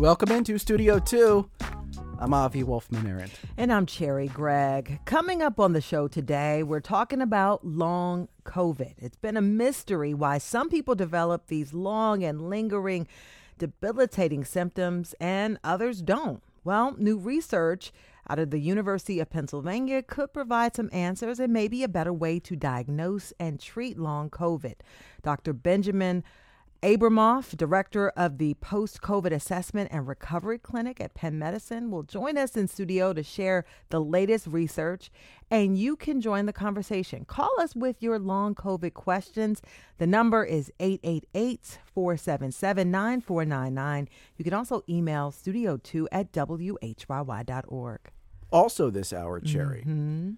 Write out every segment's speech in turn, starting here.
Welcome into Studio 2. I'm Avi Wolfman Arent. And I'm Cherri Gregg. Coming up on the show today, we're talking about long COVID. It's been a mystery why some people develop these long and lingering debilitating symptoms and others don't. Well, new research out of the University of Pennsylvania could provide some answers and maybe a better way to diagnose and treat long COVID. Dr. Benjamin Abramoff, director of the Post COVID Assessment and Recovery Clinic at Penn Medicine, will join us in studio to share the latest research. And you can join the conversation. Call us with your long COVID questions. The number is 888 477 9499. You can also email studio2 at whyy.org. Also, this hour, Cherri, Mm-hmm.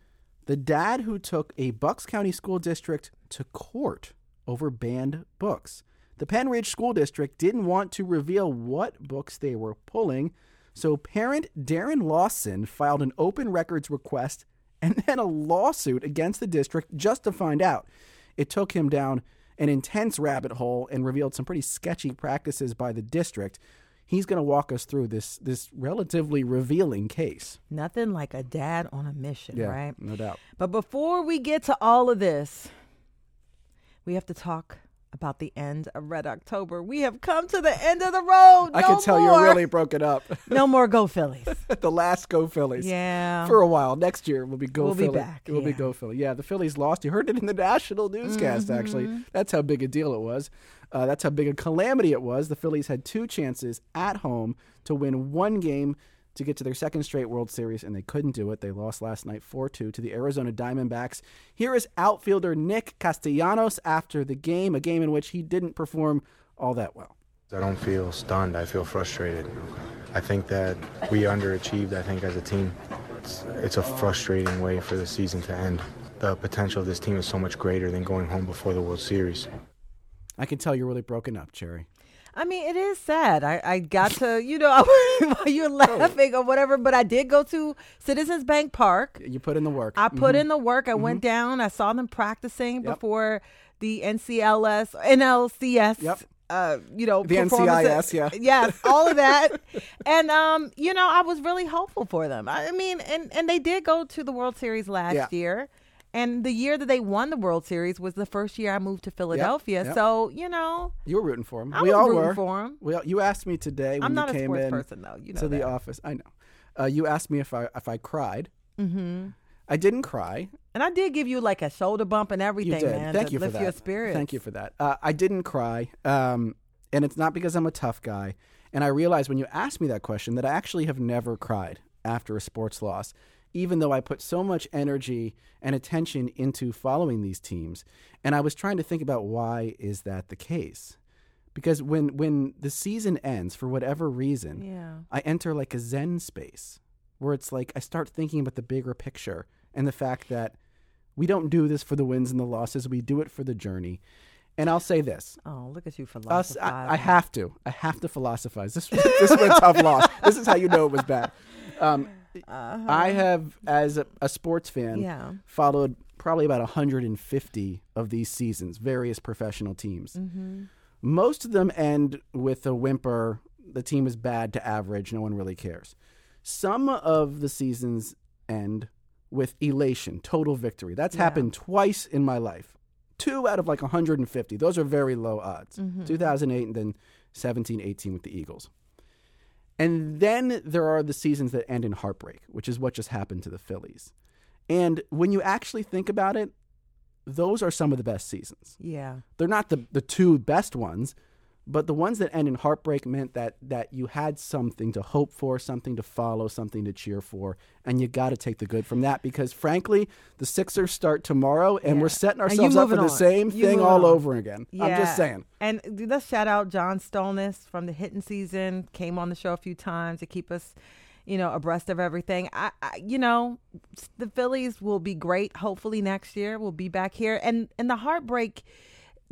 the dad who took a Bucks County school district to court over banned books. The Pennridge School District didn't want to reveal what books they were pulling, so parent Darren Laustsen filed an open records request and then a lawsuit against the district just to find out. It took him down an intense rabbit hole and revealed some pretty sketchy practices by the district. He's going to walk us through this this relatively revealing case. Nothing like a dad on a mission, right? no doubt. But before we get to all of this, we have to talk about the end of Red October. We have come to the end of the road. I No can tell more. you're really broken up. no more Go Phillies. the last Go Phillies. Yeah. For a while. Next year will be Go We'll be back, It will be yeah. Go Philly. Yeah, the Phillies lost. You heard it in the national newscast, actually. Mm-hmm. That's how big a deal it was. Uh, that's how big a calamity it was. The Phillies had two chances at home to win one game to get to their second straight World Series, and they couldn't do it. They lost last night 4 2 to the Arizona Diamondbacks. Here is outfielder Nick Castellanos after the game, a game in which he didn't perform all that well. I don't feel stunned. I feel frustrated. I think that we underachieved, I think, as a team. It's, it's a frustrating way for the season to end. The potential of this team is so much greater than going home before the World Series. I can tell you're really broken up, Cherri. I mean, it is sad. I, I got to, you know, you're laughing or whatever, but I did go to Citizens Bank Park. You put in the work. I put in the work. I went down. I saw them practicing Mm-hmm. Yep. before the NCLS, NLCS. Yep. Uh, you know, The NCIS, yeah. yes, all of that, and um, you know, I was really hopeful for them. I mean, and and they did go to the World Series last Yeah. year, and the year that they won the World Series was the first year I moved to Philadelphia. yep. So you know, You were rooting for him. I we was all rooting were. for him. We all, you asked me today when I'm you not a came sports in person though. You know to the office. I know. Uh, you asked me if I if I cried. Mm-hmm. I didn't cry. And I did give you like a shoulder bump and everything, You did. man, Thank you for that. your spirits. Thank you for that. Uh, I didn't cry, um, and it's not because I'm a tough guy. And I realized when you asked me that question that I actually have never cried after a sports loss, even though I put so much energy and attention into following these teams. And I was trying to think about why is that the case? Because when when the season ends for whatever reason, Yeah. I enter like a zen space where it's like I start thinking about the bigger picture and the fact that we don't do this for the wins and the losses, we do it for the journey. And I'll say this. Oh, look at you for Us, I, I have to. I have to philosophize. This, this was a tough loss. This is how you know it was bad. Um, Uh-huh. I have, as a, a sports fan, Yeah. followed probably about 150 of these seasons, various professional teams. Mm-hmm. Most of them end with a whimper. The team is bad to average. No one really cares. Some of the seasons end with elation, total victory. That's happened twice in my life. Two out of like 150. Those are very low odds. Mm-hmm. 2008 and then 17, 18 with the Eagles. And then there are the seasons that end in heartbreak, which is what just happened to the Phillies. And when you actually think about it, those are some of the best seasons. Yeah. They're not the, the two best ones, but the ones that end in heartbreak meant that that you had something to hope for, something to follow, something to cheer for, and you got to take the good from that because frankly, the Sixers start tomorrow and Yeah. we're setting ourselves up for moving the on. same You thing all on. over again. I'm just saying. And let's shout out John Stolnis from the Hitting Season. Came on the show a few times to keep us, you know, abreast of everything. I, I you know, the Phillies will be great. Hopefully next year we'll be back here. And and the heartbreak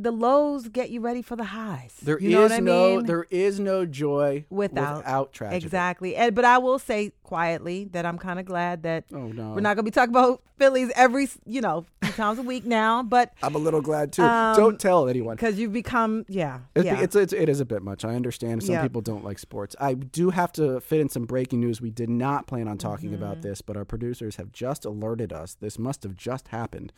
the lows get you ready for the highs. There is you know what I no mean? there is no joy without, without tragedy. Exactly. And, but I will say quietly that I'm kind of glad that Oh no. we're not going to be talking about Phillies every, you know, few times a week now, but I'm a little glad too. Um, Don't tell anyone. because you've become, yeah. It's, yeah. it's, it's it is a bit much. I understand some Yeah. people don't like sports. I do have to fit in some breaking news. We did not plan on talking Mm-hmm. about this, but our producers have just alerted us. This must have just happened.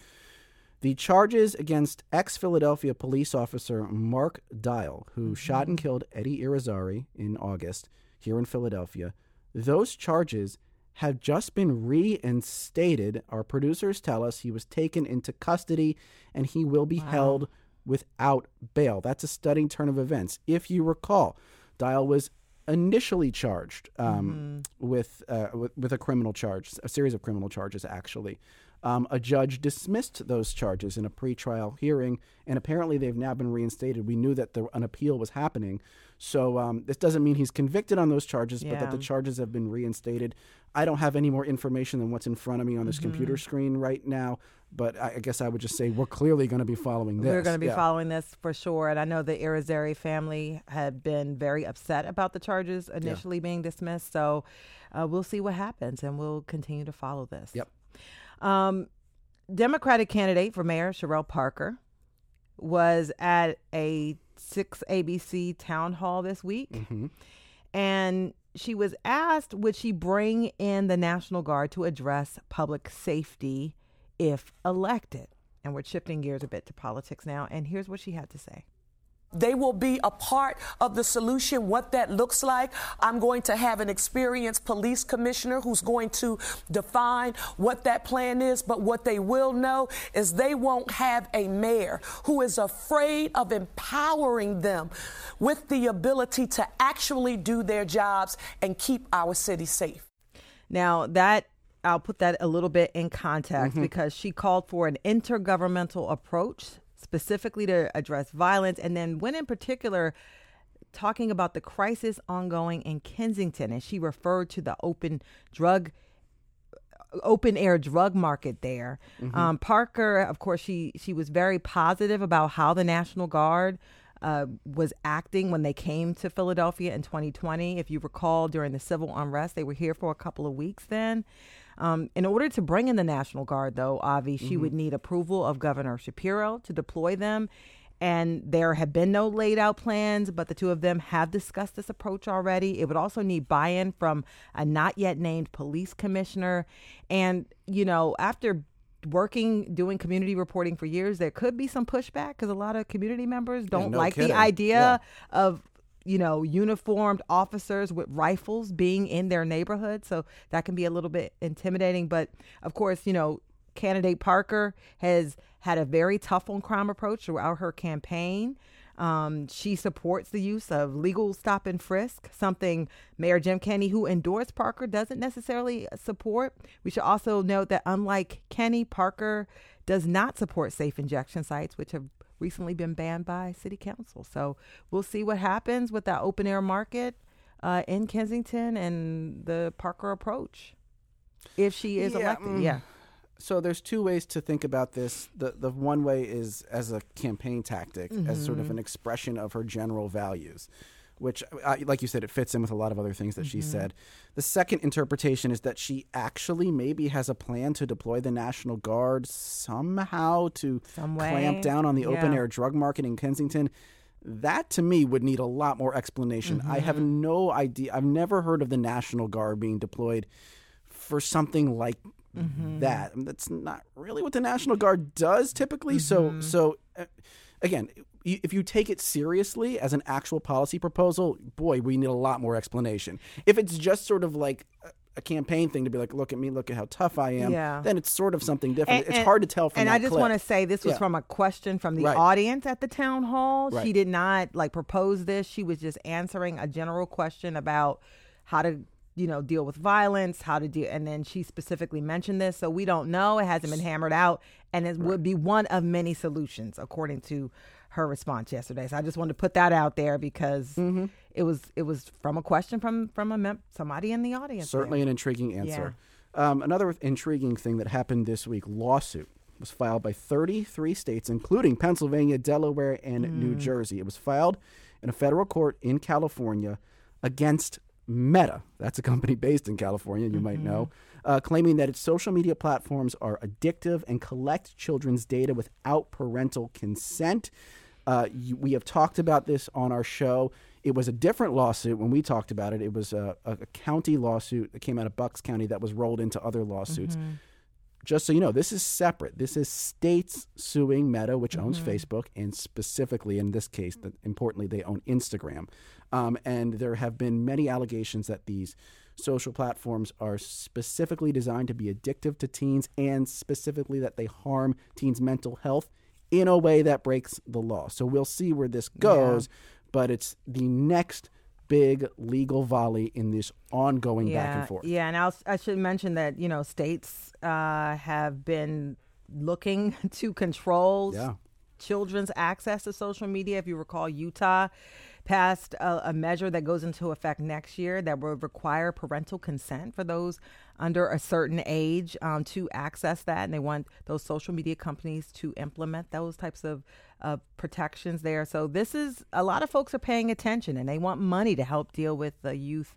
The charges against ex Philadelphia police officer Mark Dial, who Mm-hmm. shot and killed Eddie Irizarry in August here in Philadelphia, those charges have just been reinstated. Our producers tell us he was taken into custody and he will be held without bail. That's a stunning turn of events. If you recall, Dial was initially charged um, with, uh, with with a criminal charge, a series of criminal charges, actually. Um, a judge dismissed those charges in a pretrial hearing, and apparently they've now been reinstated. We knew that the, an appeal was happening, so um, this doesn't mean he's convicted on those charges, but that the charges have been reinstated. I don't have any more information than what's in front of me on this Mm-hmm. computer screen right now, but I, I guess I would just say we're clearly going to be following this. We're going to be Yeah. following this for sure. And I know the Irizarry family had been very upset about the charges initially being dismissed. So uh, we'll see what happens and we'll continue to follow this. Yep. Um, Democratic candidate for mayor, Cherelle Parker, was at a 6 ABC town hall this week. Mhm. And she was asked would she bring in the National Guard to address public safety if elected. And we're shifting gears a bit to politics now. And here's what she had to say. They will be a part of the solution, what that looks like. I'm going to have an experienced police commissioner who's going to define what that plan is. But what they will know is they won't have a mayor who is afraid of empowering them with the ability to actually do their jobs and keep our city safe. Now, that I'll put that a little bit in context mm-hmm. because she called for an intergovernmental approach specifically to address violence. And then, when in particular, talking about the crisis ongoing in Kensington, and she referred to the open drug open air drug market there. Um, Parker, of course, she she was very positive about how the National Guard uh, was acting when they came to Philadelphia in 2020. If you recall, during the civil unrest, they were here for a couple of weeks then. Um, in order to bring in the National Guard, though, Avi, she would need approval of Governor Shapiro to deploy them. And there have been no laid out plans, but the two of them have discussed this approach already. It would also need buy in from a not yet named police commissioner. And, you know, after working doing community reporting for years, there could be some pushback because a lot of community members don't no like kidding. the idea Yeah. of you know uniformed officers with rifles being in their neighborhood. So that can be a little bit intimidating. But of course you know candidate parker has had a very tough on crime approach throughout her campaign. Um, she supports the use of legal stop and frisk, something Mayor Jim Kenney, who endorsed Parker, doesn't necessarily support. We should also note that unlike Kenney, Parker does not support safe injection sites, which have recently been banned by City Council. So we'll see what happens with that open air market uh, in Kensington and the Parker approach if she is Yeah, elected. mm. Yeah. So there's two ways to think about this. The the one way is as a campaign tactic, as sort of Mm-hmm. an expression of her general values, which, uh, like you said, it fits in with a lot of other things that she Mm-hmm. said. The second interpretation is that she actually maybe has a plan to deploy the National Guard somehow to Some clamp down on the open Yeah. air drug market in Kensington. That to me would need a lot more explanation. I have Mm-hmm. no idea. I've never heard of the National Guard being deployed for something like Mm-hmm. that. That's not really what the National Guard does typically. Mm-hmm. So, so uh, again, if you take it seriously as an actual policy proposal, boy, we need a lot more explanation. If it's just sort of like a- campaign thing to be like, look at me, look at how tough I am, Yeah. then it's sort of something different. And- it's and- hard to tell from And I just clip. want to say this was Yeah. from a question from the Right. audience at the town hall. She did not like propose this. She was just answering a general question about how to, you know, deal with violence, how to deal, and then she specifically mentioned this. So we don't know. It hasn't been hammered out, and it would be one of many solutions according to her response yesterday. So I just wanted to put that out there because Mm-hmm. it was it was from a question from from a mem- somebody in the audience. there. Certainly an intriguing answer. Um, another intriguing thing that happened this week lawsuit. was filed by 33 states, including Pennsylvania, Delaware, and Mm. New Jersey. It was filed in a federal court in California against Meta. That's a company based in California, you might know, uh, claiming that its social media platforms are addictive and collect children's data without parental consent. Uh, you, we have talked about this on our show. It was a different lawsuit when we talked about it. It was a, a, a county lawsuit that came out of Bucks County that was rolled into other lawsuits. Just so you know, this is separate. This is states suing Meta, which owns Facebook, and specifically in this case, that importantly, they own Instagram. Um, and there have been many allegations that these social platforms are specifically designed to be addictive to teens and specifically that they harm teens' mental health in a way that breaks the law. So we'll see where this goes, but it's the next big legal volley in this ongoing back and forth. Yeah, and I'll, I should mention that you know states uh, have been looking to control Yeah. children's access to social media. If you recall, Utah passed a, a measure that goes into effect next year that will require parental consent for those under a certain age um, to access that, and they want those social media companies to implement those types of uh, protections there. So this is a lot of folks are paying attention, and they want money to help deal with the youth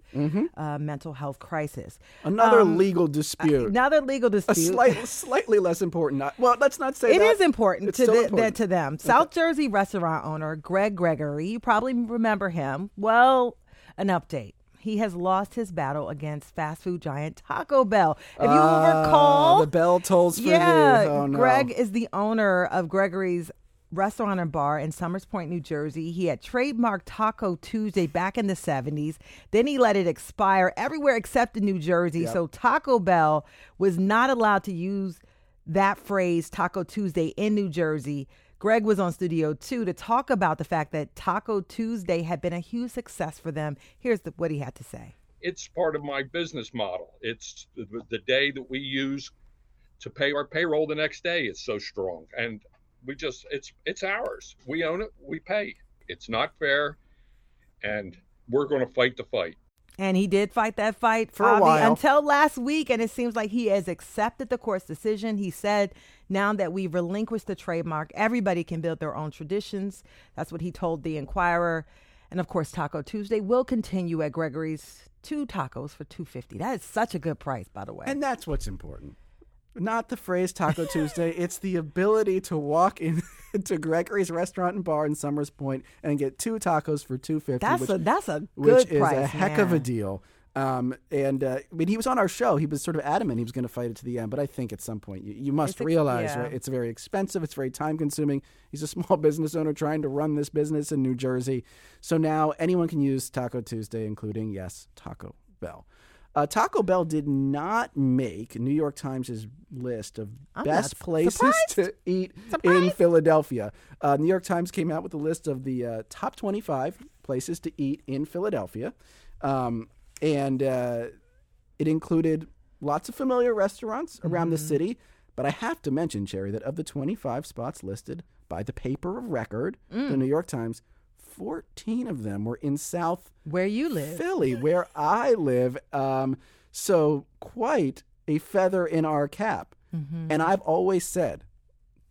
uh, mental health crisis. Another Um, legal dispute. Another legal dispute. slight, slightly less important. Not, well, let's not say It that. is important It's to the, important. to them. South Jersey restaurant owner Greg Gregory, you probably remember him. Well, an update. He has lost his battle against fast food giant Taco Bell. If you Ah, recall, the bell tolls for yeah, thee. Oh, no. Greg is the owner of Gregory's restaurant and bar in Somers Point, New Jersey. He had trademarked Taco Tuesday back in the 70s. Then he let it expire everywhere except in New Jersey. So Taco Bell was not allowed to use that phrase Taco Tuesday in New Jersey. Greg was on Studio 2 to talk about the fact that Taco Tuesday had been a huge success for them. Here's the, what he had to say. it's part of my business model. It's the, the day that we use to pay our payroll the next day is so strong, and we just it's it's ours. We own it. We pay. It's not fair, and we're going to fight the fight. And he did fight that fight For a while. until last week, and it seems like he has accepted the court's decision. He said, "Now that we've relinquished the trademark, everybody can build their own traditions." That's what he told the Inquirer. And of course, Taco Tuesday will continue at Gregory's. Two tacos for two fifty. That is such a good price, by the way. And that's what's important. Not the phrase Taco Tuesday. It's the ability to walk into Gregory's restaurant and bar in Somers Point and get two tacos for two fifty. that's which, a that's a which good is price. a heck of a deal. Um, and uh, I mean, he was on our show. He was sort of adamant he was going to fight it to the end. But I think at some point you, you must It's realize yeah. right, it's very expensive. It's very time consuming. He's a small business owner trying to run this business in New Jersey. So now anyone can use Taco Tuesday, including yes, Taco Bell. Uh, Taco Bell did not make New York Times' list of I'm best places surprised. to eat in Philadelphia. Uh, New York Times came out with a list of the uh, top 25 places to eat in Philadelphia. Um, and uh, it included lots of familiar restaurants around the city. But I have to mention, Cherri, that of the 25 spots listed by the paper of record, the New York Times, 14 of them were in South Where you live? Philly, where I live. Um, so quite a feather in our cap. And I've always said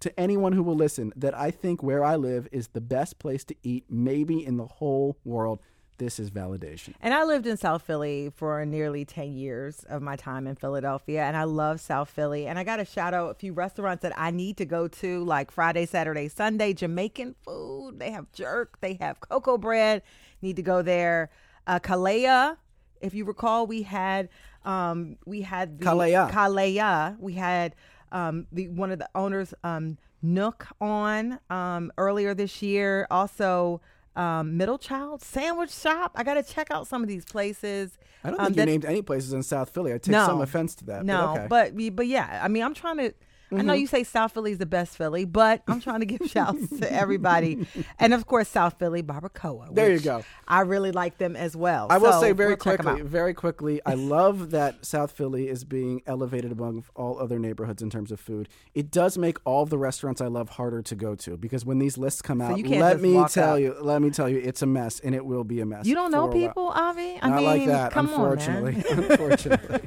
to anyone who will listen that I think where I live is the best place to eat, maybe in the whole world. This is validation. And I lived in South Philly for nearly 10 years of my time in Philadelphia, and I love South Philly. And I got to shout out a few restaurants that I need to go to, like Friday, Saturday, Sunday, Jamaican food. They have jerk, they have cocoa bread. Need to go there. Uh, Kalaya, if you recall, we had um, we had the Kalaya. Kalaya. We had um, the one of the owners, um, Nok, on um, earlier this year. Also, um, Middle Child Sandwich Shop. I got to check out some of these places. I don't um, think you that- named any places in South Philly. I take no, some offense to that. No, but, okay. but but yeah, I mean, I'm trying to. I Mm-hmm. know you say South Philly is the best Philly, but I'm trying to give shouts to everybody, and of course South Philly Barbacoa. There you go. I really like them as well. I will So say very we'll quickly, very quickly, I love that South Philly is being elevated among all other neighborhoods in terms of food. It does make all the restaurants I love harder to go to because when these lists come out, can't let me tell you, let me tell you, it's a mess and it will be a mess. You don't know for a while. people, Avi? I Not mean, like that, come unfortunately. on, unfortunately.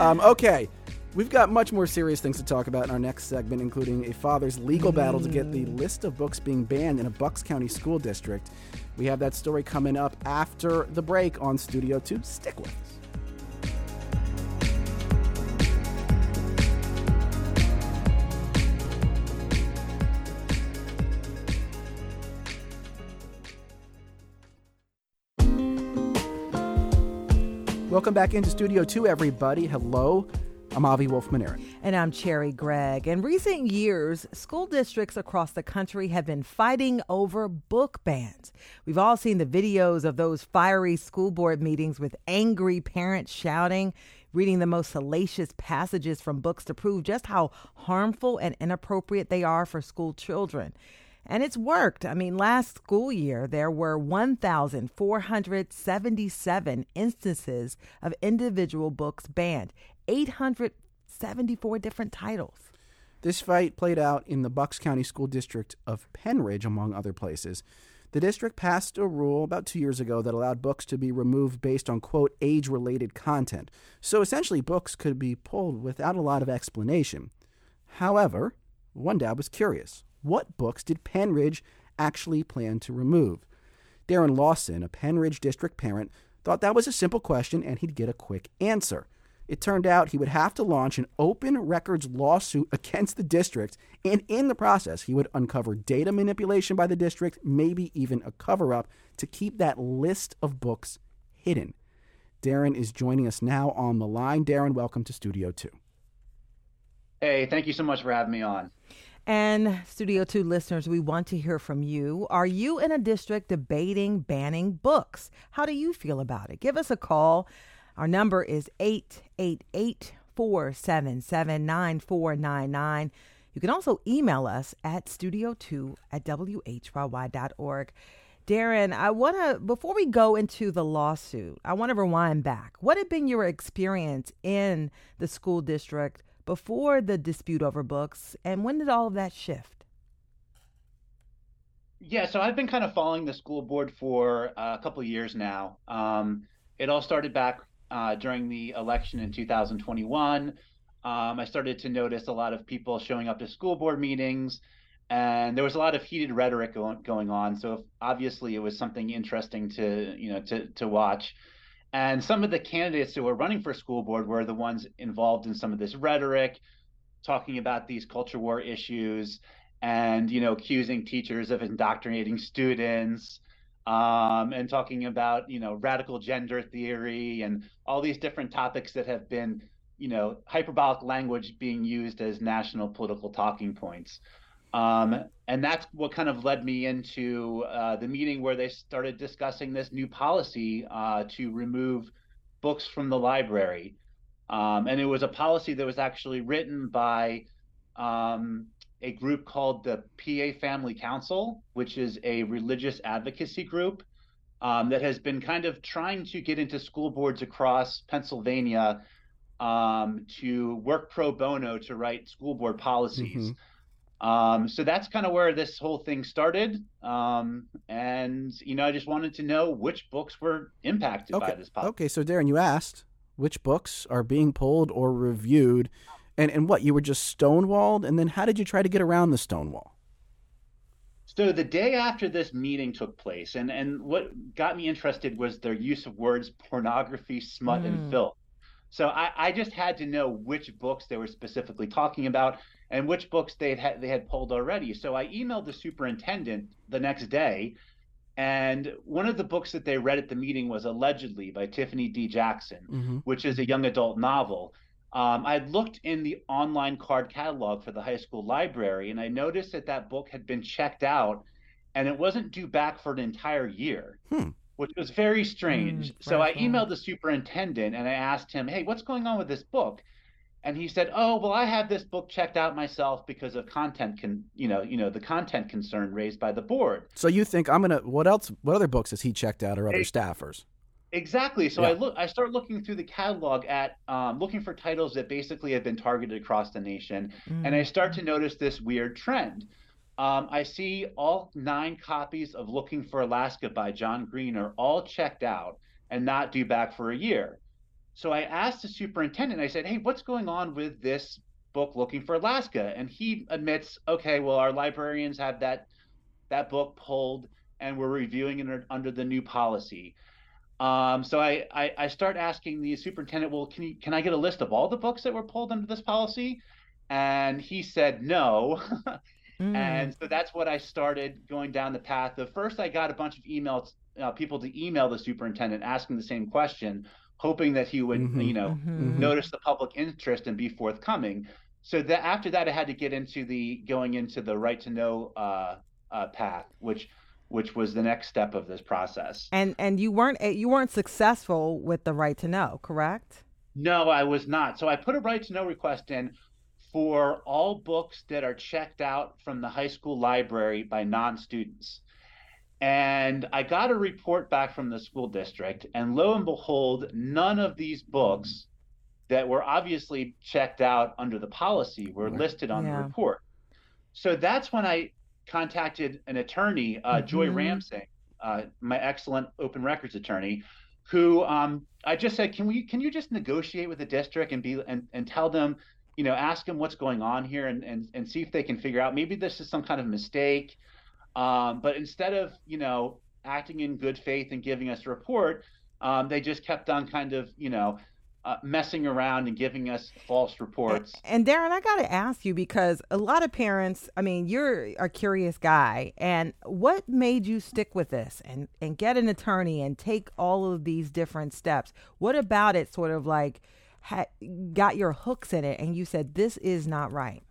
um, okay. We've got much more serious things to talk about in our next segment, including a father's legal battle to get the mm. list of books being banned in a Bucks County school district. We have that story coming up after the break on Studio 2. Stick with us. Welcome back into Studio 2, everybody. Hello. I'm Avi Wolfman And I'm Cherri Gregg. In recent years, school districts across the country have been fighting over book bans. We've all seen the videos of those fiery school board meetings with angry parents shouting, reading the most salacious passages from books to prove just how harmful and inappropriate they are for school children. And it's worked. I mean, last school year, there were 1,477 instances of individual books banned, 874 different titles. This fight played out in the Bucks County School District of Pennridge, among other places. The district passed a rule about two years ago that allowed books to be removed based on, quote, age related content. So essentially, books could be pulled without a lot of explanation. However, one dad was curious what books did Pennridge actually plan to remove? Darren Laustsen, a Pennridge district parent, thought that was a simple question and he'd get a quick answer. It turned out he would have to launch an open records lawsuit against the district, and in the process, he would uncover data manipulation by the district, maybe even a cover up, to keep that list of books hidden. Darren is joining us now on the line. Darren, welcome to Studio 2. Hey, thank you so much for having me on. And Studio 2 listeners, we want to hear from you. Are you in a district debating banning books? How do you feel about it? Give us a call. Our number is 888 477 9499. You can also email us at studio2 at whyy.org. Darren, I want to, before we go into the lawsuit, I want to rewind back. What had been your experience in the school district before the dispute over books, and when did all of that shift? Yeah, so I've been kind of following the school board for a couple years now. Um, it all started back uh, during the election in 2021. Um, I started to notice a lot of people showing up to school board meetings, and there was a lot of heated rhetoric going, on. So obviously, it was something interesting to you know to to watch. And some of the candidates who were running for school board were the ones involved in some of this rhetoric, talking about these culture war issues, and you know, accusing teachers of indoctrinating students, um, and talking about you know radical gender theory and all these different topics that have been you know hyperbolic language being used as national political talking points. Um, and that's what kind of led me into uh, the meeting where they started discussing this new policy uh, to remove books from the library. Um, and it was a policy that was actually written by um, a group called the PA Family Council, which is a religious advocacy group um, that has been kind of trying to get into school boards across Pennsylvania um, to work pro bono to write school board policies. Mm-hmm. Um, so that's kind of where this whole thing started. Um, and, you know, I just wanted to know which books were impacted okay. by this policy. Okay, so Darren, you asked which books are being pulled or reviewed. And, and what, you were just stonewalled? And then how did you try to get around the stonewall? So the day after this meeting took place, and, and what got me interested was their use of words pornography, smut, mm. and filth. So I, I just had to know which books they were specifically talking about and which books they had they had pulled already. So I emailed the superintendent the next day, and one of the books that they read at the meeting was Allegedly by Tiffany D. Jackson, mm-hmm. which is a young adult novel. Um, I looked in the online card catalog for the high school library, and I noticed that that book had been checked out, and it wasn't due back for an entire year. Hmm which was very strange. Mm, so I emailed the superintendent and I asked him, "Hey, what's going on with this book?" and he said, "Oh, well, I have this book checked out myself because of content can, you know, you know, the content concern raised by the board." So you think I'm gonna? What else? What other books has he checked out, or other it, staffers? Exactly. So yeah. I look, I start looking through the catalog at um, looking for titles that basically have been targeted across the nation, mm. and I start to notice this weird trend. Um, I see all nine copies of Looking for Alaska by John Green are all checked out and not due back for a year. So I asked the superintendent, I said, hey, what's going on with this book looking for Alaska? And he admits, okay, well, our librarians have that that book pulled and we're reviewing it under the new policy. Um, so I, I, I start asking the superintendent, well, can you can I get a list of all the books that were pulled under this policy? And he said no. mm. And so that's what I started going down the path of. First, I got a bunch of emails, uh, people to email the superintendent asking the same question, hoping that he would, mm-hmm. you know, mm-hmm. notice the public interest and be forthcoming. So that after that, I had to get into the going into the right to know uh, uh, path, which which was the next step of this process. And and you weren't eh, you weren't successful with the right to know, correct? No, I was not. So I put a right to know request in for all books that are checked out from the high school library by non-students. And I got a report back from the school district, and lo and behold, none of these books that were obviously checked out under the policy were listed on yeah. the report. So that's when I contacted an attorney, uh, mm-hmm. Joy Ramsingh, uh, my excellent open records attorney, who um, I just said, can we, can you just negotiate with the district and be and, and tell them, you know, ask them what's going on here and, and and see if they can figure out maybe this is some kind of mistake. Um, but instead of you know acting in good faith and giving us a report, um, they just kept on kind of you know uh, messing around and giving us false reports. And, Darren, I got to ask you because a lot of parents, I mean, you're a curious guy. And what made you stick with this and, and get an attorney and take all of these different steps? What about it sort of like ha- got your hooks in it and you said, this is not right?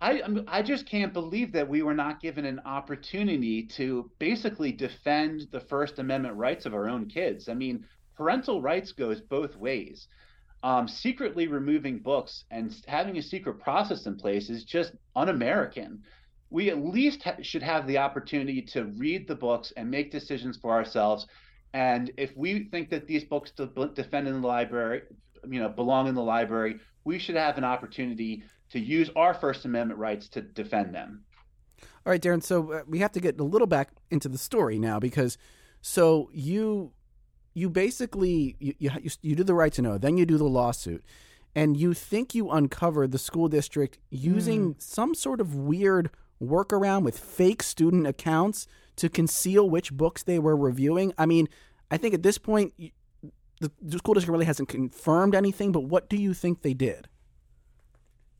I, I just can't believe that we were not given an opportunity to basically defend the First Amendment rights of our own kids. I mean, parental rights goes both ways. Um, secretly removing books and having a secret process in place is just un-American. We at least ha- should have the opportunity to read the books and make decisions for ourselves. And if we think that these books to defend in the library, you know, belong in the library, we should have an opportunity to use our First Amendment rights to defend them. All right, Darren. So uh, we have to get a little back into the story now because so you you basically you, you, you do the right to know, then you do the lawsuit, and you think you uncover the school district using mm. some sort of weird workaround with fake student accounts to conceal which books they were reviewing. I mean, I think at this point the, the school district really hasn't confirmed anything, but what do you think they did?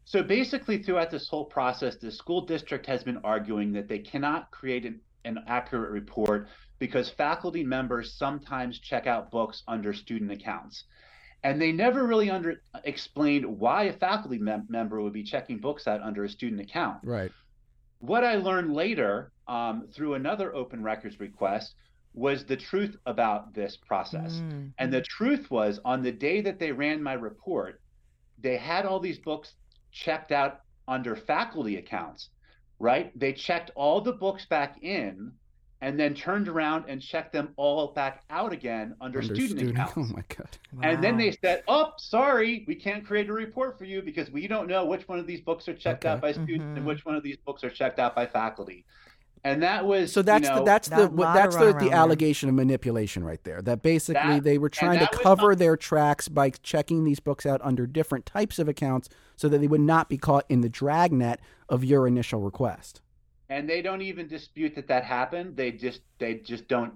So basically, throughout this whole process, the school district has been arguing that they cannot create an, an accurate report because faculty members sometimes check out books under student accounts. And they never really under explained why a faculty mem- member would be checking books out under a student account. Right. What I learned later um, through another open records request was the truth about this process. Mm. And the truth was on the day that they ran my report, they had all these books checked out under faculty accounts, right? They checked all the books back in and then turned around and checked them all back out again under, under student, student, accounts. Oh my god! Wow. And then they said, "Oh, sorry, we can't create a report for you because we don't know which one of these books are checked okay. out by students mm-hmm. and which one of these books are checked out by faculty." And that was so. That's you know, the that's the that's the, the allegation of manipulation right there. That basically that, they were trying to cover was, their tracks by checking these books out under different types of accounts so that they would not be caught in the dragnet of your initial request and they don't even dispute that that happened. They just they just don't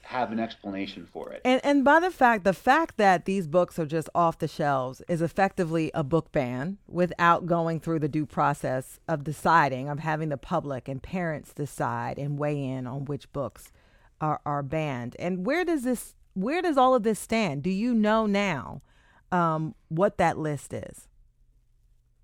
have an explanation for it. And and by the fact the fact that these books are just off the shelves is effectively a book ban without going through the due process of deciding of having the public and parents decide and weigh in on which books are are banned. And where does this where does all of this stand? Do you know now um, what that list is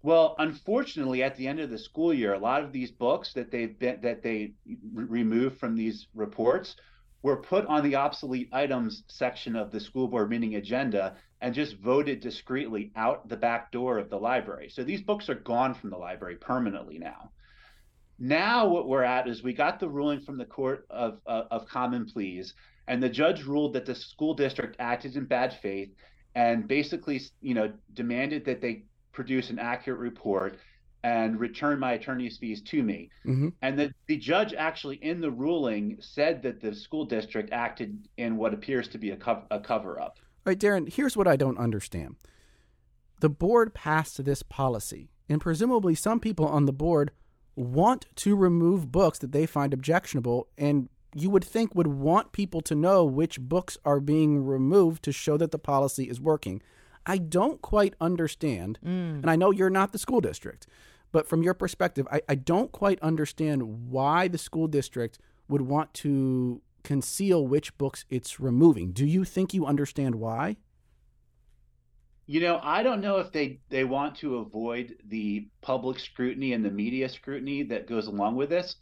well, unfortunately, at the end of the school year, a lot of these books that they've been that they re- removed from these reports were put on the obsolete items section of the school board meeting agenda and just voted discreetly out the back door of the library. So these books are gone from the library permanently now. Now what we're at is we got the ruling from the court of uh, of common pleas, and the judge ruled that the school district acted in bad faith and basically, you know, demanded that they produce an accurate report and return my attorney's fees to me. Mm-hmm. And the, the judge actually in the ruling said that the school district acted in what appears to be a, co- a cover up. right, Darren, here's what I don't understand. The board passed this policy, and presumably some people on the board want to remove books that they find objectionable and you would think would want people to know which books are being removed to show that the policy is working. I don't quite understand, mm. and I know you're not the school district, but from your perspective, I, I don't quite understand why the school district would want to conceal which books it's removing. Do you think you understand why? You know, I don't know if they they want to avoid the public scrutiny and the media scrutiny that goes along with this.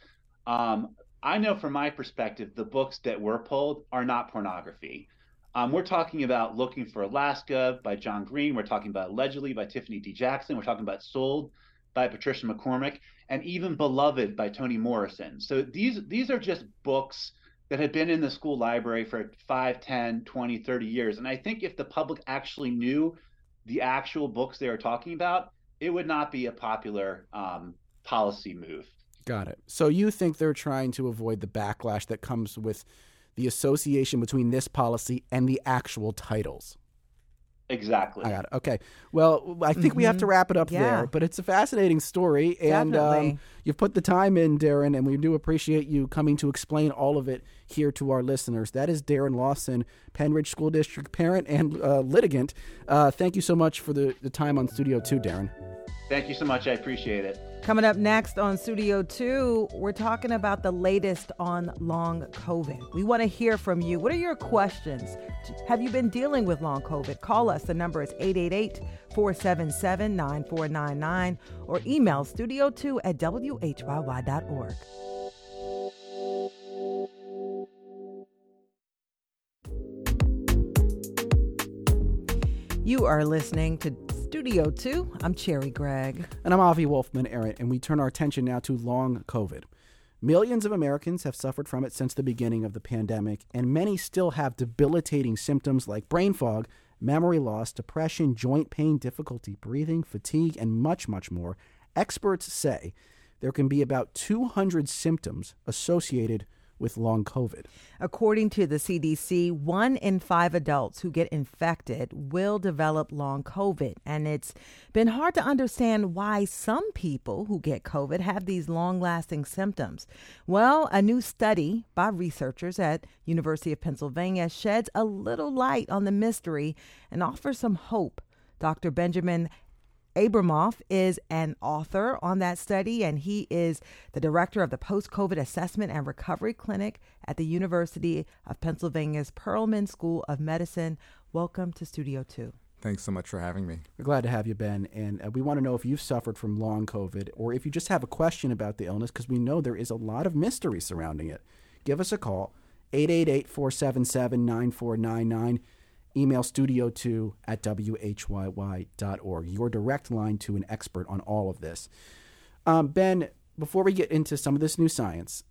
Um, I know from my perspective, the books that were pulled are not pornography. Um, we're talking about Looking for Alaska by John Green. We're talking about Allegedly by Tiffany D. Jackson. We're talking about Sold by Patricia McCormick, and even Beloved by Toni Morrison. So these these are just books that have been in the school library for 5, 10, 20, 30 years. And I think if the public actually knew the actual books they were talking about, it would not be a popular um, policy move. Got it. So you think they're trying to avoid the backlash that comes with the association between this policy and the actual titles? Exactly. I got it. Okay. Well, I think mm-hmm. we have to mm-hmm. wrap it up yeah. there, but it's a fascinating story. And um, you've put the time in, Darren, and we do appreciate you coming to explain all of it here to our listeners. That is Darren Laustsen, Pennridge School District parent and uh, litigant. Uh, thank you so much for the, the time on Studio 2, Darren. Thank you so much. I appreciate it. Coming up next on Studio 2, we're talking about the latest on long COVID. We want to hear from you. What are your questions? Have you been dealing with long COVID? Call us. The number is 888 477 9499 or email studio2 at whyy.org. You are listening to Studio 2. I'm Cherri Gregg. And I'm Avi Wolfman Arent, and we turn our attention now to long COVID. Millions of Americans have suffered from it since the beginning of the pandemic, and many still have debilitating symptoms like brain fog, memory loss, depression, joint pain, difficulty breathing, fatigue, and much, much more. Experts say there can be about 200 symptoms associated with long COVID. According to the CDC, one in five adults who get infected will develop long COVID. And it's been hard to understand why some people who get COVID have these long lasting symptoms. Well, a new study by researchers at University of Pennsylvania sheds a little light on the mystery and offers some hope. Dr. Benjamin Abramoff is an author on that study, and he is the director of the Post COVID Assessment and Recovery Clinic at the University of Pennsylvania's Perelman School of Medicine. Welcome to Studio 2. Thanks so much for having me. We're glad to have you, Ben. And uh, we want to know if you've suffered from long COVID or if you just have a question about the illness, because we know there is a lot of mystery surrounding it. Give us a call, 888 477 9499 email studio2 at whyy.org, your direct line to an expert on all of this. Um, ben, before we get into some of this new science,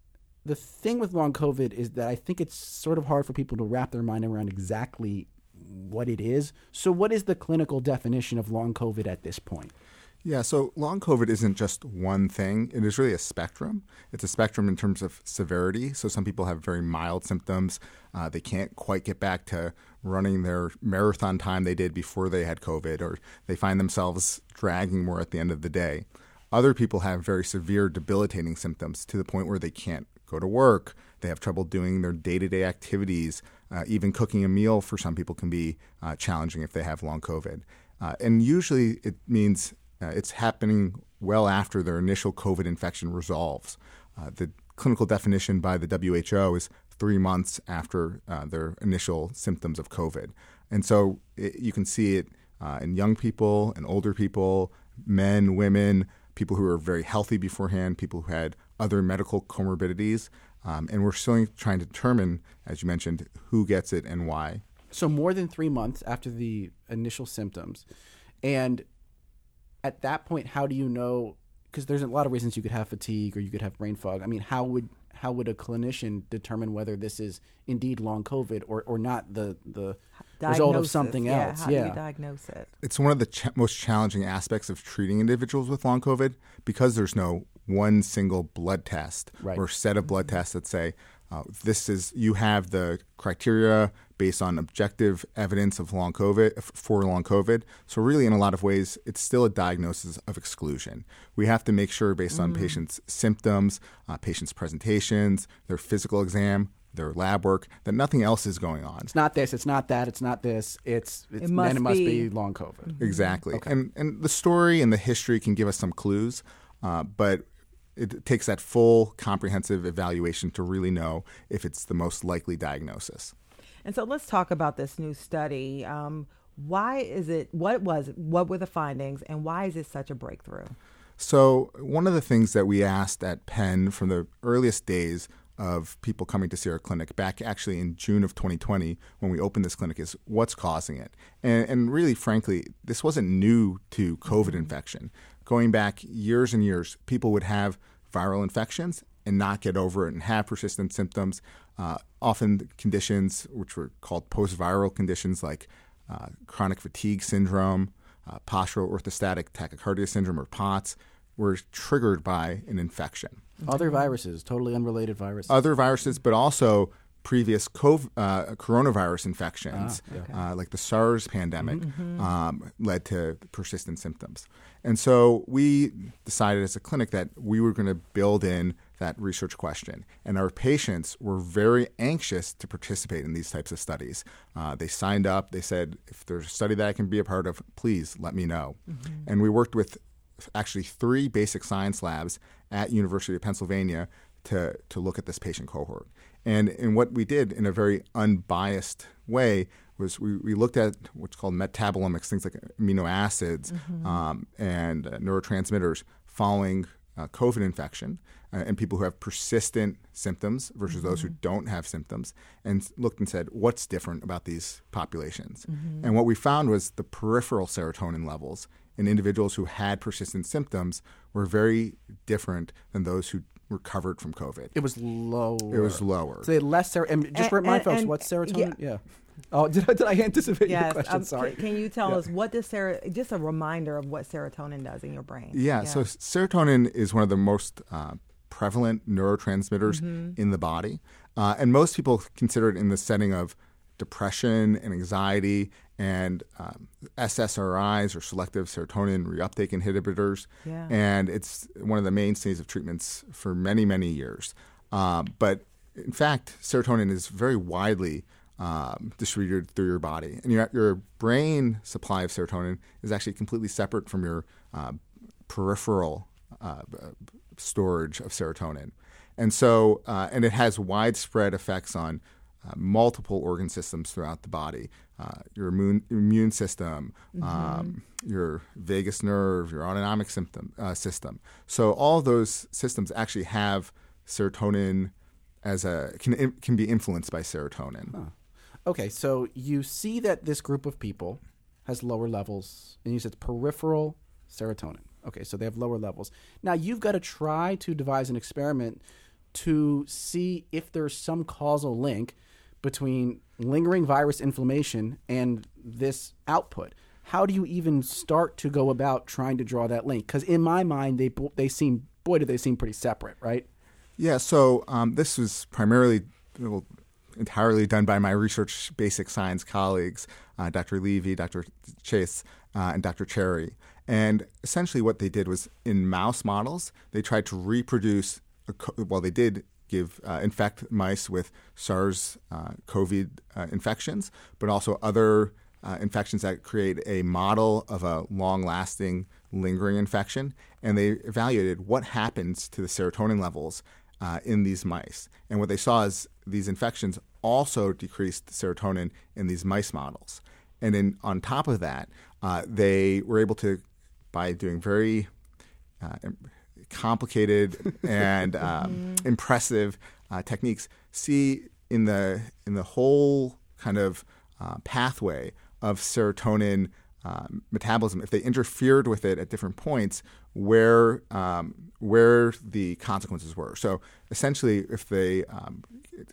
the thing with long COVID is that I think it's sort of hard for people to wrap their mind around exactly what it is. So, what is the clinical definition of long COVID at this point? Yeah, so long COVID isn't just one thing. It is really a spectrum. It's a spectrum in terms of severity. So some people have very mild symptoms. Uh, they can't quite get back to running their marathon time they did before they had COVID, or they find themselves dragging more at the end of the day. Other people have very severe, debilitating symptoms to the point where they can't go to work. They have trouble doing their day to day activities. Uh, even cooking a meal for some people can be uh, challenging if they have long COVID. Uh, and usually it means uh, it's happening well after their initial COVID infection resolves. Uh, the clinical definition by the WHO is three months after uh, their initial symptoms of COVID. And so it, you can see it uh, in young people and older people, men, women, people who are very healthy beforehand, people who had other medical comorbidities. Um, and we're still trying to determine, as you mentioned, who gets it and why. So, more than three months after the initial symptoms. And at that point, how do you know? Because there's a lot of reasons you could have fatigue or you could have brain fog. I mean, how would how would a clinician determine whether this is indeed long COVID or, or not the the Diagnosis, result of something yeah, else? How yeah. do you diagnose it? It's one of the ch- most challenging aspects of treating individuals with long COVID because there's no one single blood test right. or set of blood mm-hmm. tests that say uh, this is you have the criteria based on objective evidence of long COVID for long COVID. So really, in a lot of ways, it's still a diagnosis of exclusion. We have to make sure, based on patients' symptoms, uh, patients' presentations, their physical exam, their lab work, that nothing else is going on. It's not this. It's not that. It's not this. It's, it's must then it must be. be long COVID. Exactly. And and the story and the history can give us some clues, uh, but it takes that full comprehensive evaluation to really know if it's the most likely diagnosis. And so let's talk about this new study. Um, why is it? What was? it? What were the findings? And why is it such a breakthrough? So one of the things that we asked at Penn from the earliest days of people coming to see our clinic back actually in June of 2020 when we opened this clinic is what's causing it. And, and really, frankly, this wasn't new to COVID infection. Going back years and years, people would have viral infections and not get over it and have persistent symptoms. Uh, often conditions which were called post-viral conditions like uh, chronic fatigue syndrome, uh, postural orthostatic tachycardia syndrome, or POTS, were triggered by an infection Other viruses, totally unrelated viruses. other viruses, but also previous cov- uh, coronavirus infections, uh, like the SARS pandemic, um, led to persistent symptoms. And so we decided as a clinic that we were going to build in that research question. And our patients were very anxious to participate in these types of studies. Uh, they signed up, they said, if there's a study that I can be a part of, please let me know. And we worked with actually three basic science labs at University of Pennsylvania to, to look at this patient cohort. And, and what we did in a very unbiased way was we, we looked at what's called metabolomics, things like amino acids um, and uh, neurotransmitters following uh, COVID infection uh, and people who have persistent symptoms versus those who don't have symptoms, and looked and said, what's different about these populations? And what we found was the peripheral serotonin levels in individuals who had persistent symptoms were very different than those who recovered from COVID. it was lower. It was lower. So they had less ser- and just And- remind and- folks and- what's serotonin? Yeah. Oh, did I, did I anticipate your Yes. question? um, Sorry. Can, can you tell Yeah. us what does ser- just a reminder of what serotonin does in your brain? Yeah, so serotonin is one of the most uh, prevalent neurotransmitters in the body. Uh, and most people consider it in the setting of depression and anxiety and um, SSRIs or selective serotonin reuptake inhibitors. Yeah. And it's one of the mainstays of treatments for many, many years. Um, but in fact, serotonin is very widely um, distributed through your body. And your, your brain supply of serotonin is actually completely separate from your uh, peripheral uh, storage of serotonin. And so, uh, and it has widespread effects on uh, multiple organ systems throughout the body uh, your immune, immune system, um, your vagus nerve, your autonomic symptom, uh, system. So, all those systems actually have serotonin as a can can be influenced by serotonin. Okay, so you see that this group of people has lower levels, and you said peripheral serotonin. Okay, so they have lower levels. Now you've got to try to devise an experiment to see if there's some causal link between lingering virus inflammation and this output. How do you even start to go about trying to draw that link? Because in my mind, they they seem boy do they seem pretty separate, right? Yeah, so um, this was primarily well, entirely done by my research basic science colleagues, uh, Dr. Levy, Dr. Chase, uh, and Dr. Cherry. And essentially, what they did was in mouse models, they tried to reproduce, co- well, they did give uh, infect mice with SARS uh, COVID uh, infections, but also other uh, infections that create a model of a long lasting, lingering infection. And they evaluated what happens to the serotonin levels uh, in these mice. And what they saw is these infections also decreased serotonin in these mice models. And then on top of that, uh, they were able to, by doing very uh, complicated and um, impressive uh, techniques, see in the in the whole kind of uh, pathway of serotonin um, metabolism, if they interfered with it at different points, where um, where the consequences were. So essentially, if they um,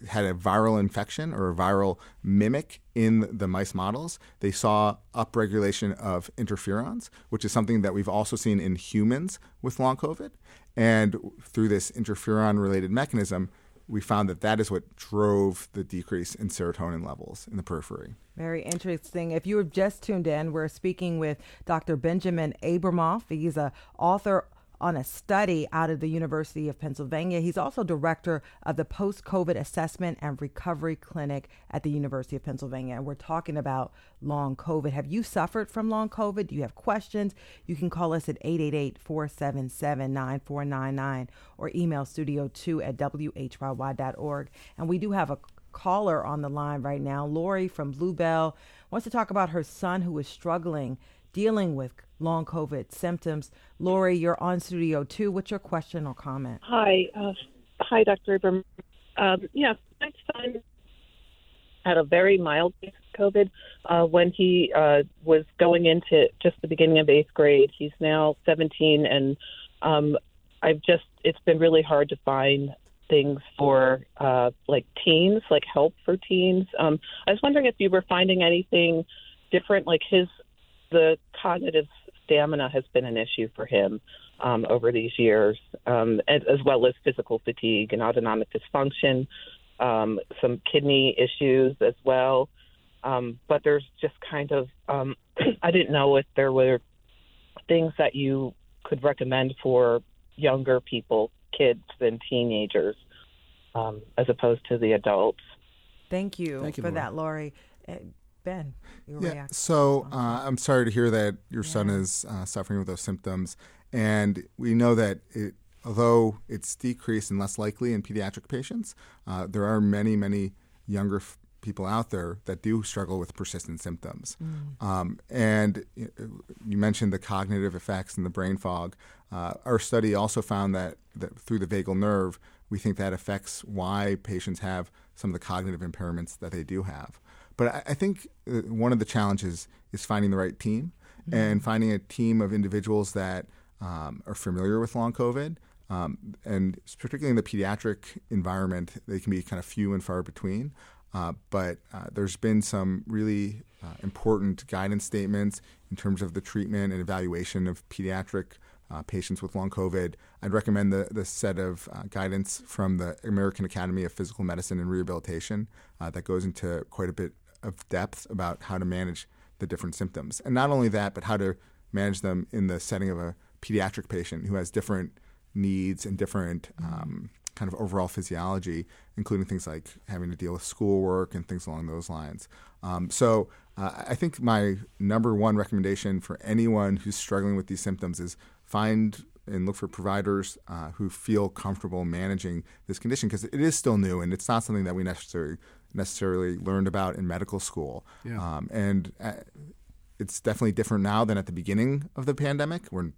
had a viral infection or a viral mimic in the mice models, they saw upregulation of interferons, which is something that we've also seen in humans with long COVID. And through this interferon-related mechanism, we found that that is what drove the decrease in serotonin levels in the periphery. Very interesting. If you were just tuned in, we're speaking with Dr. Benjamin Abramoff. He's a author on a study out of the University of Pennsylvania. He's also director of the Post COVID Assessment and Recovery Clinic at the University of Pennsylvania. And we're talking about long COVID. Have you suffered from long COVID? Do you have questions? You can call us at 888 477 9499 or email studio2 at whyy.org. And we do have a caller on the line right now. Lori from Bluebell wants to talk about her son who is struggling dealing with long COVID symptoms. Lori, you're on Studio 2. What's your question or comment? Hi. Uh, hi, Dr. Abram. Um, yeah, my son had a very mild COVID uh, when he uh, was going into just the beginning of eighth grade. He's now 17, and um, I've just, it's been really hard to find things for uh, like teens, like help for teens. Um, I was wondering if you were finding anything different, like his the cognitive stamina has been an issue for him um, over these years, um, as, as, well as physical fatigue and autonomic dysfunction, um, some kidney issues as well. Um, but there's just kind of, um, I didn't know if there were things that you could recommend for younger people, kids, and teenagers, um, as opposed to the adults. Thank you, Thank you for Laura. that, Lori. Uh, Ben, yeah. So uh, I'm sorry to hear that your yeah. son is uh, suffering with those symptoms, and we know that it, although it's decreased and less likely in pediatric patients, uh, there are many, many younger f- people out there that do struggle with persistent symptoms. Mm. Um, and you mentioned the cognitive effects and the brain fog. Uh, our study also found that, that through the vagal nerve, we think that affects why patients have some of the cognitive impairments that they do have. But I, I think uh, one of the challenges is finding the right team mm-hmm. and finding a team of individuals that um, are familiar with long COVID. Um, and particularly in the pediatric environment, they can be kind of few and far between. Uh, but uh, there's been some really uh, important guidance statements in terms of the treatment and evaluation of pediatric uh, patients with long COVID. I'd recommend the, the set of uh, guidance from the American Academy of Physical Medicine and Rehabilitation uh, that goes into quite a bit of depth about how to manage the different symptoms. And not only that, but how to manage them in the setting of a pediatric patient who has different needs and different um, kind of overall physiology, including things like having to deal with schoolwork and things along those lines. Um, so uh, I think my number one recommendation for anyone who's struggling with these symptoms is find and look for providers uh, who feel comfortable managing this condition because it is still new and it's not something that we necessarily necessarily learned about in medical school. Yeah. Um, and uh, it's definitely different now than at the beginning of the pandemic when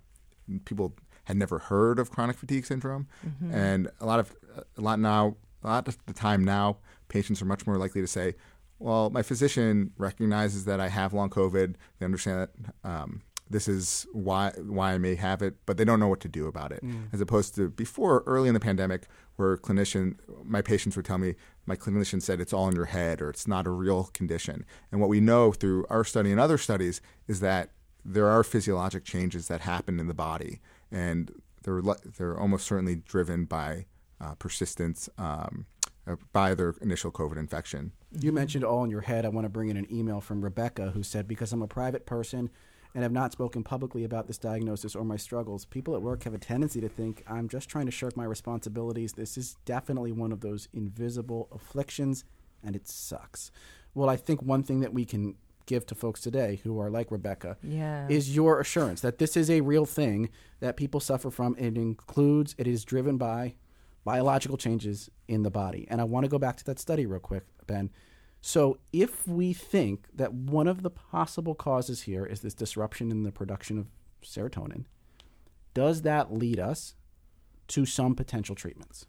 people had never heard of chronic fatigue syndrome. Mm-hmm. And a lot of a lot now, a lot of the time now, patients are much more likely to say, "Well, my physician recognizes that I have long COVID. They understand that." Um, this is why why I may have it, but they don't know what to do about it. Mm. As opposed to before, early in the pandemic, where clinician, my patients would tell me, my clinician said it's all in your head or it's not a real condition. And what we know through our study and other studies is that there are physiologic changes that happen in the body, and they're they're almost certainly driven by uh, persistence. Um, uh, by their initial COVID infection. You mentioned all in your head. I want to bring in an email from Rebecca who said, Because I'm a private person and have not spoken publicly about this diagnosis or my struggles. People at work have a tendency to think I'm just trying to shirk my responsibilities. This is definitely one of those invisible afflictions, and it sucks. Well, I think one thing that we can give to folks today who are like Rebecca yeah. is your assurance that this is a real thing that people suffer from. It includes, it is driven by biological changes in the body. And I want to go back to that study real quick, Ben. So, if we think that one of the possible causes here is this disruption in the production of serotonin, does that lead us to some potential treatments?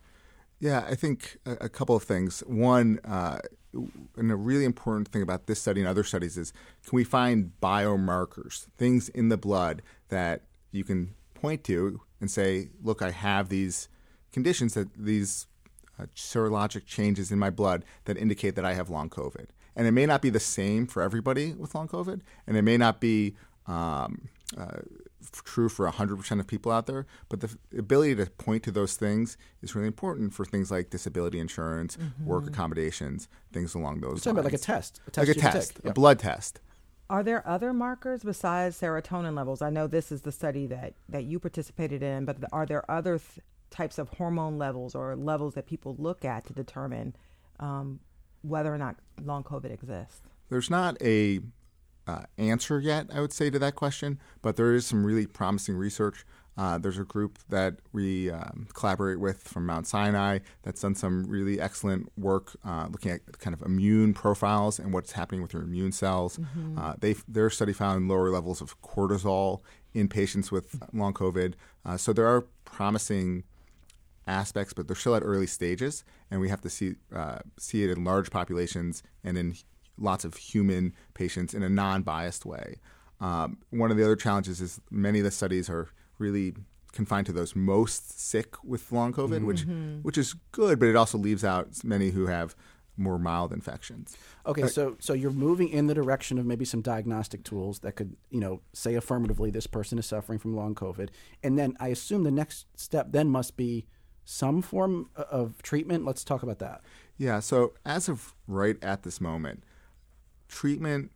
Yeah, I think a, a couple of things. One, uh, and a really important thing about this study and other studies is can we find biomarkers, things in the blood that you can point to and say, look, I have these conditions that these uh, serologic changes in my blood that indicate that I have long COVID. And it may not be the same for everybody with long COVID, and it may not be um, uh, true for 100% of people out there, but the ability to point to those things is really important for things like disability insurance, mm-hmm. work accommodations, things along those You're lines. about like a test, a test like a test, a blood test. Are there other markers besides serotonin levels? I know this is the study that, that you participated in, but are there other th- types of hormone levels or levels that people look at to determine um, whether or not long COVID exists? There's not a uh, answer yet, I would say, to that question, but there is some really promising research. Uh, there's a group that we um, collaborate with from Mount Sinai that's done some really excellent work uh, looking at kind of immune profiles and what's happening with your immune cells. Mm-hmm. Uh, they their study found lower levels of cortisol in patients with long COVID. Uh, so there are promising aspects, but they're still at early stages, and we have to see uh, see it in large populations and in lots of human patients in a non-biased way. Um, one of the other challenges is many of the studies are really confined to those most sick with long COVID, mm-hmm. which which is good, but it also leaves out many who have more mild infections. Okay, uh, so so you're moving in the direction of maybe some diagnostic tools that could, you know, say affirmatively this person is suffering from long COVID, and then I assume the next step then must be some form of treatment. Let's talk about that. Yeah. So as of right at this moment, treatment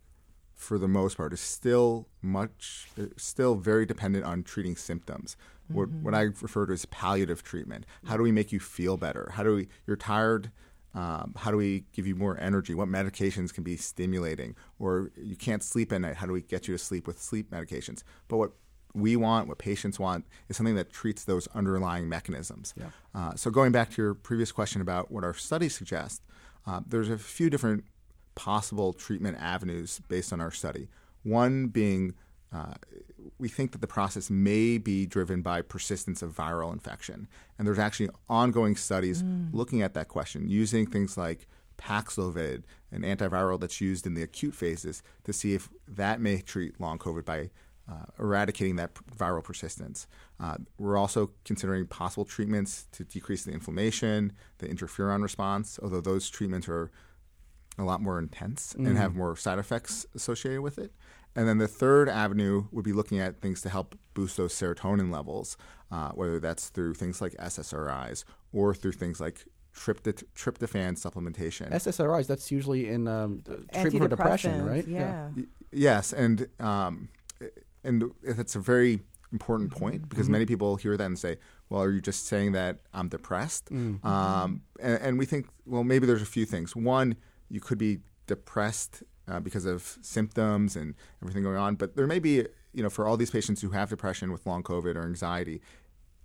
for the most part is still much still very dependent on treating symptoms mm-hmm. what, what i refer to as palliative treatment how do we make you feel better how do we you're tired um, how do we give you more energy what medications can be stimulating or you can't sleep at night how do we get you to sleep with sleep medications but what we want, what patients want, is something that treats those underlying mechanisms. Yeah. Uh, so, going back to your previous question about what our studies suggest, uh, there's a few different possible treatment avenues based on our study. One being uh, we think that the process may be driven by persistence of viral infection. And there's actually ongoing studies mm. looking at that question using things like Paxlovid, an antiviral that's used in the acute phases, to see if that may treat long COVID by uh, eradicating that viral persistence. Uh, we're also considering possible treatments to decrease the inflammation, the interferon response, although those treatments are a lot more intense mm. and have more side effects associated with it. And then the third avenue would be looking at things to help boost those serotonin levels, uh, whether that's through things like SSRIs or through things like tryptoph- tryptophan supplementation. SSRIs, that's usually in um, treatment for depression, right? Yeah. yeah. Yes, and um, and it's a very important point because mm-hmm. many people hear that and say, "Well, are you just saying that I'm depressed?" Mm-hmm. Um, and, and we think, well, maybe there's a few things. One you could be depressed uh, because of symptoms and everything going on. But there may be, you know, for all these patients who have depression with long COVID or anxiety,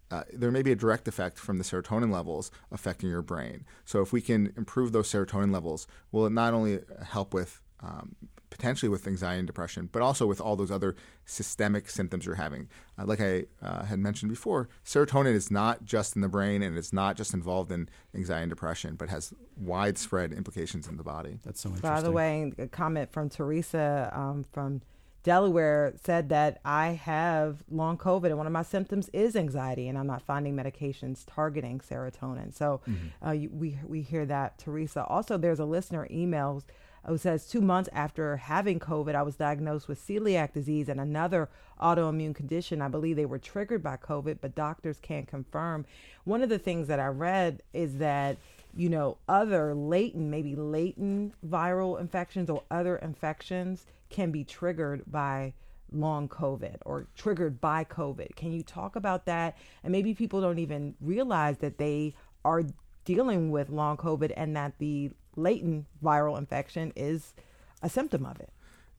uh, there may be a direct effect from the serotonin levels affecting your brain. So if we can improve those serotonin levels, will it not only help with um, potentially with anxiety and depression, but also with all those other systemic symptoms you're having. Uh, like I uh, had mentioned before, serotonin is not just in the brain and it's not just involved in anxiety and depression, but has widespread implications in the body. That's so interesting. By the way, a comment from Teresa um, from Delaware said that I have long COVID and one of my symptoms is anxiety, and I'm not finding medications targeting serotonin. So mm-hmm. uh, we we hear that, Teresa. Also, there's a listener emails Oh, who says two months after having COVID, I was diagnosed with celiac disease and another autoimmune condition. I believe they were triggered by COVID, but doctors can't confirm. One of the things that I read is that you know other latent, maybe latent viral infections or other infections can be triggered by long COVID or triggered by COVID. Can you talk about that? And maybe people don't even realize that they are dealing with long COVID and that the latent viral infection is a symptom of it.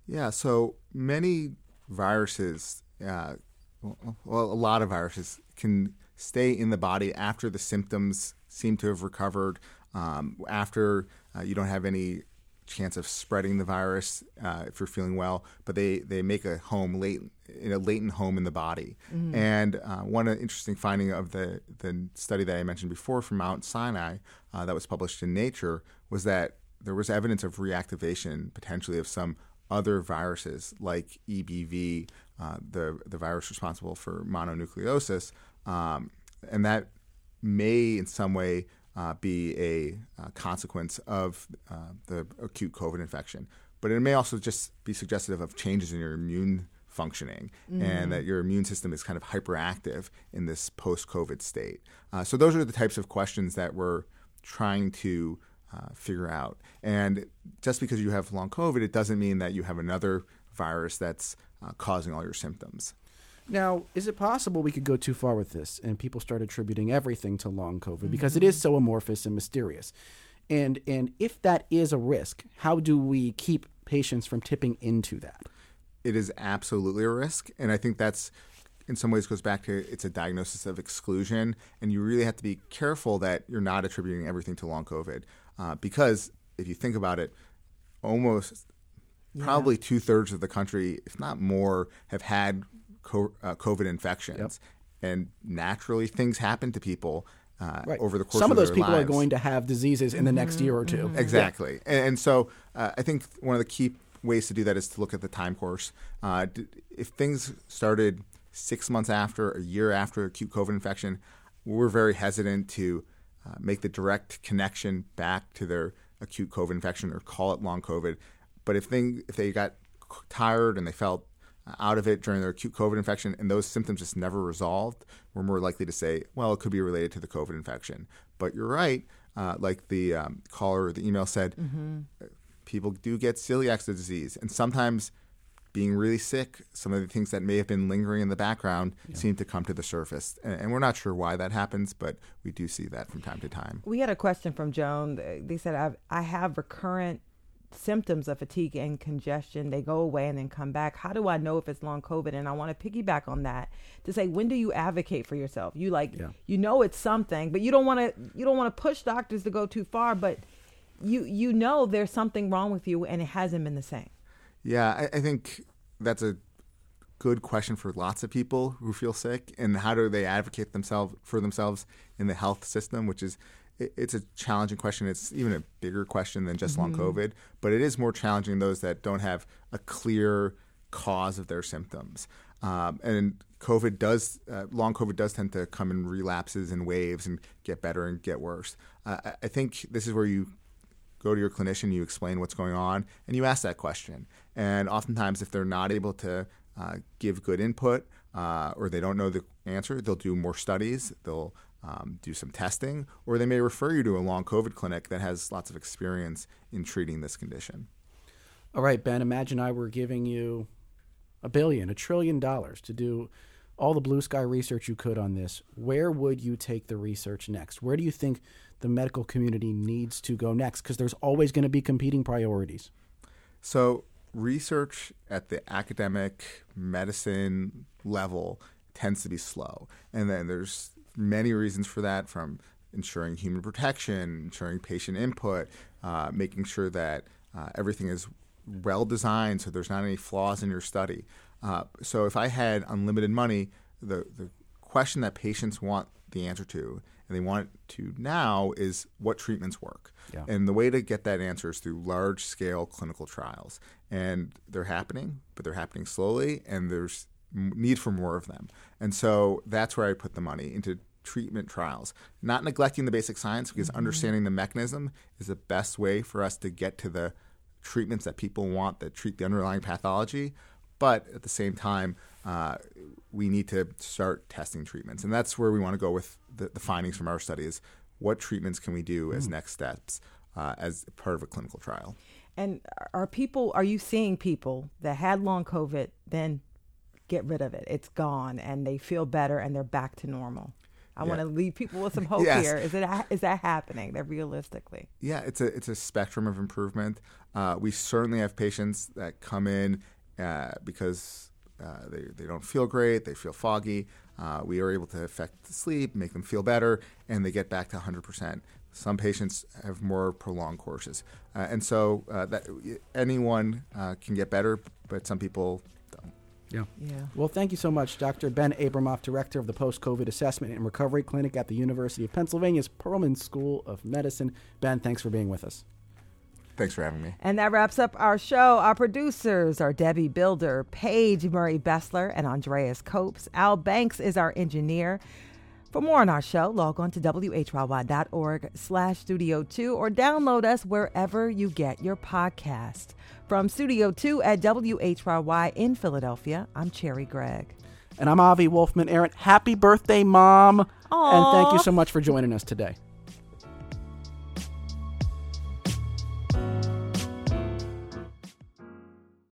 Yeah, so many viruses, uh, well, a lot of viruses can stay in the body after the symptoms seem to have recovered, um, after uh, you don't have any chance of spreading the virus uh, if you're feeling well, but they, they make a home late in a latent home in the body. Mm-hmm. And uh, one interesting finding of the the study that I mentioned before from Mount Sinai uh, that was published in Nature was that there was evidence of reactivation potentially of some other viruses like EBV, uh, the the virus responsible for mononucleosis, um, and that may in some way uh, be a uh, consequence of uh, the acute COVID infection. But it may also just be suggestive of changes in your immune functioning and that your immune system is kind of hyperactive in this post COVID state. Uh, so, those are the types of questions that we're trying to uh, figure out. And just because you have long COVID, it doesn't mean that you have another virus that's uh, causing all your symptoms. Now, is it possible we could go too far with this and people start attributing everything to long COVID because it is so amorphous and mysterious? And and if that is a risk, how do we keep patients from tipping into that? it is absolutely a risk. And I think that's in some ways goes back to it's a diagnosis of exclusion. And you really have to be careful that you're not attributing everything to long COVID. Uh, because if you think about it, almost probably two thirds of the country, if not more, have had co- uh, COVID infections. And naturally, things happen to people. Uh, Right. Over the course of. Some of those their people are going to have diseases in the next year or 2 Exactly. And, and so uh, I think one of the key ways to do that is to look at the time course. Uh, d- if things started six months after, a year after acute COVID infection, we're very hesitant to uh, make the direct connection back to their acute COVID infection or call it long COVID. But if they, if they got tired and they felt out of it during their acute COVID infection and those symptoms just never resolved, we're more likely to say, well, it could be related to the COVID infection. But you're right, uh, like the um, caller or the email said, people do get celiac disease. And sometimes being really sick, some of the things that may have been lingering in the background seem to come to the surface. And, and we're not sure why that happens, but we do see that from time to time. We had a question from Joan. They said, I've, I have recurrent symptoms of fatigue and congestion. They go away and then come back. How do I know if it's long COVID? And I want to piggyback on that to say, when do you advocate for yourself? You like, Yeah. you know it's something, but you don't want to, you don't want to push doctors to go too far, but you, you know there's something wrong with you and it hasn't been the same. Yeah, I, I think that's a good question for lots of people who feel sick. And how do they advocate themselves for themselves in the health system, which is it- it's a challenging question. It's even a bigger question than just long COVID, but it is more challenging in those that don't have a clear cause of their symptoms. Um, and COVID does, uh, long COVID does tend to come in relapses and waves and get better and get worse. Uh, I- I think this is where you go to your clinician, you explain what's going on, and you ask that question. And oftentimes, if they're not able to uh, give good input uh, or they don't know the answer, they'll do more studies, they'll um, do some testing, or they may refer you to a long COVID clinic that has lots of experience in treating this condition. All right, Ben, imagine I were giving you a billion, a trillion dollars to do all the blue sky research you could on this. Where would you take the research next? Where do you think the medical community needs to go next? Because there's always going to be competing priorities. So, research at the academic medicine level tends to be slow. And then there's many reasons for that from ensuring human protection, ensuring patient input, uh, making sure that uh, everything is well designed so there's not any flaws in your study. Uh, so, if I had unlimited money, the, the question that patients want the answer to and they want it to now is what treatments work. Yeah. And the way to get that answer is through large scale clinical trials. And they're happening, but they're happening slowly, and there's need for more of them. And so that's where I put the money into treatment trials, not neglecting the basic science because understanding the mechanism is the best way for us to get to the treatments that people want that treat the underlying pathology. But at the same time, uh, we need to start testing treatments. And that's where we want to go with the, the findings from our studies. What treatments can we do as next steps uh, as part of a clinical trial? And are people, are you seeing people that had long COVID then get rid of it? It's gone and they feel better and they're back to normal. I want to leave people with some hope Yes. here. Is it is that happening? That realistically, Yeah, it's a it's a spectrum of improvement. Uh, we certainly have patients that come in uh, because uh, they they don't feel great, they feel foggy. Uh, we are able to affect the sleep, make them feel better, and they get back to 100 percent. Some patients have more prolonged courses, uh, and so uh, that anyone uh, can get better, but some people. Yeah. yeah. Well, thank you so much, Dr. Ben Abramoff, Director of the Post COVID Assessment and Recovery Clinic at the University of Pennsylvania's Perelman School of Medicine. Ben, thanks for being with us. Thanks for having me. And that wraps up our show. Our producers are Debbie Builder, Paige Murray Bessler, and Andreas Copes. Al Banks is our engineer. For more on our show, log on to whyy.org slash studio 2 or download us wherever you get your podcast. From Studio 2 at WHYY in Philadelphia, I'm Cherri Gregg. And I'm Avi Wolfman-Arent, happy birthday, Mom. Aw. And thank you so much for joining us today.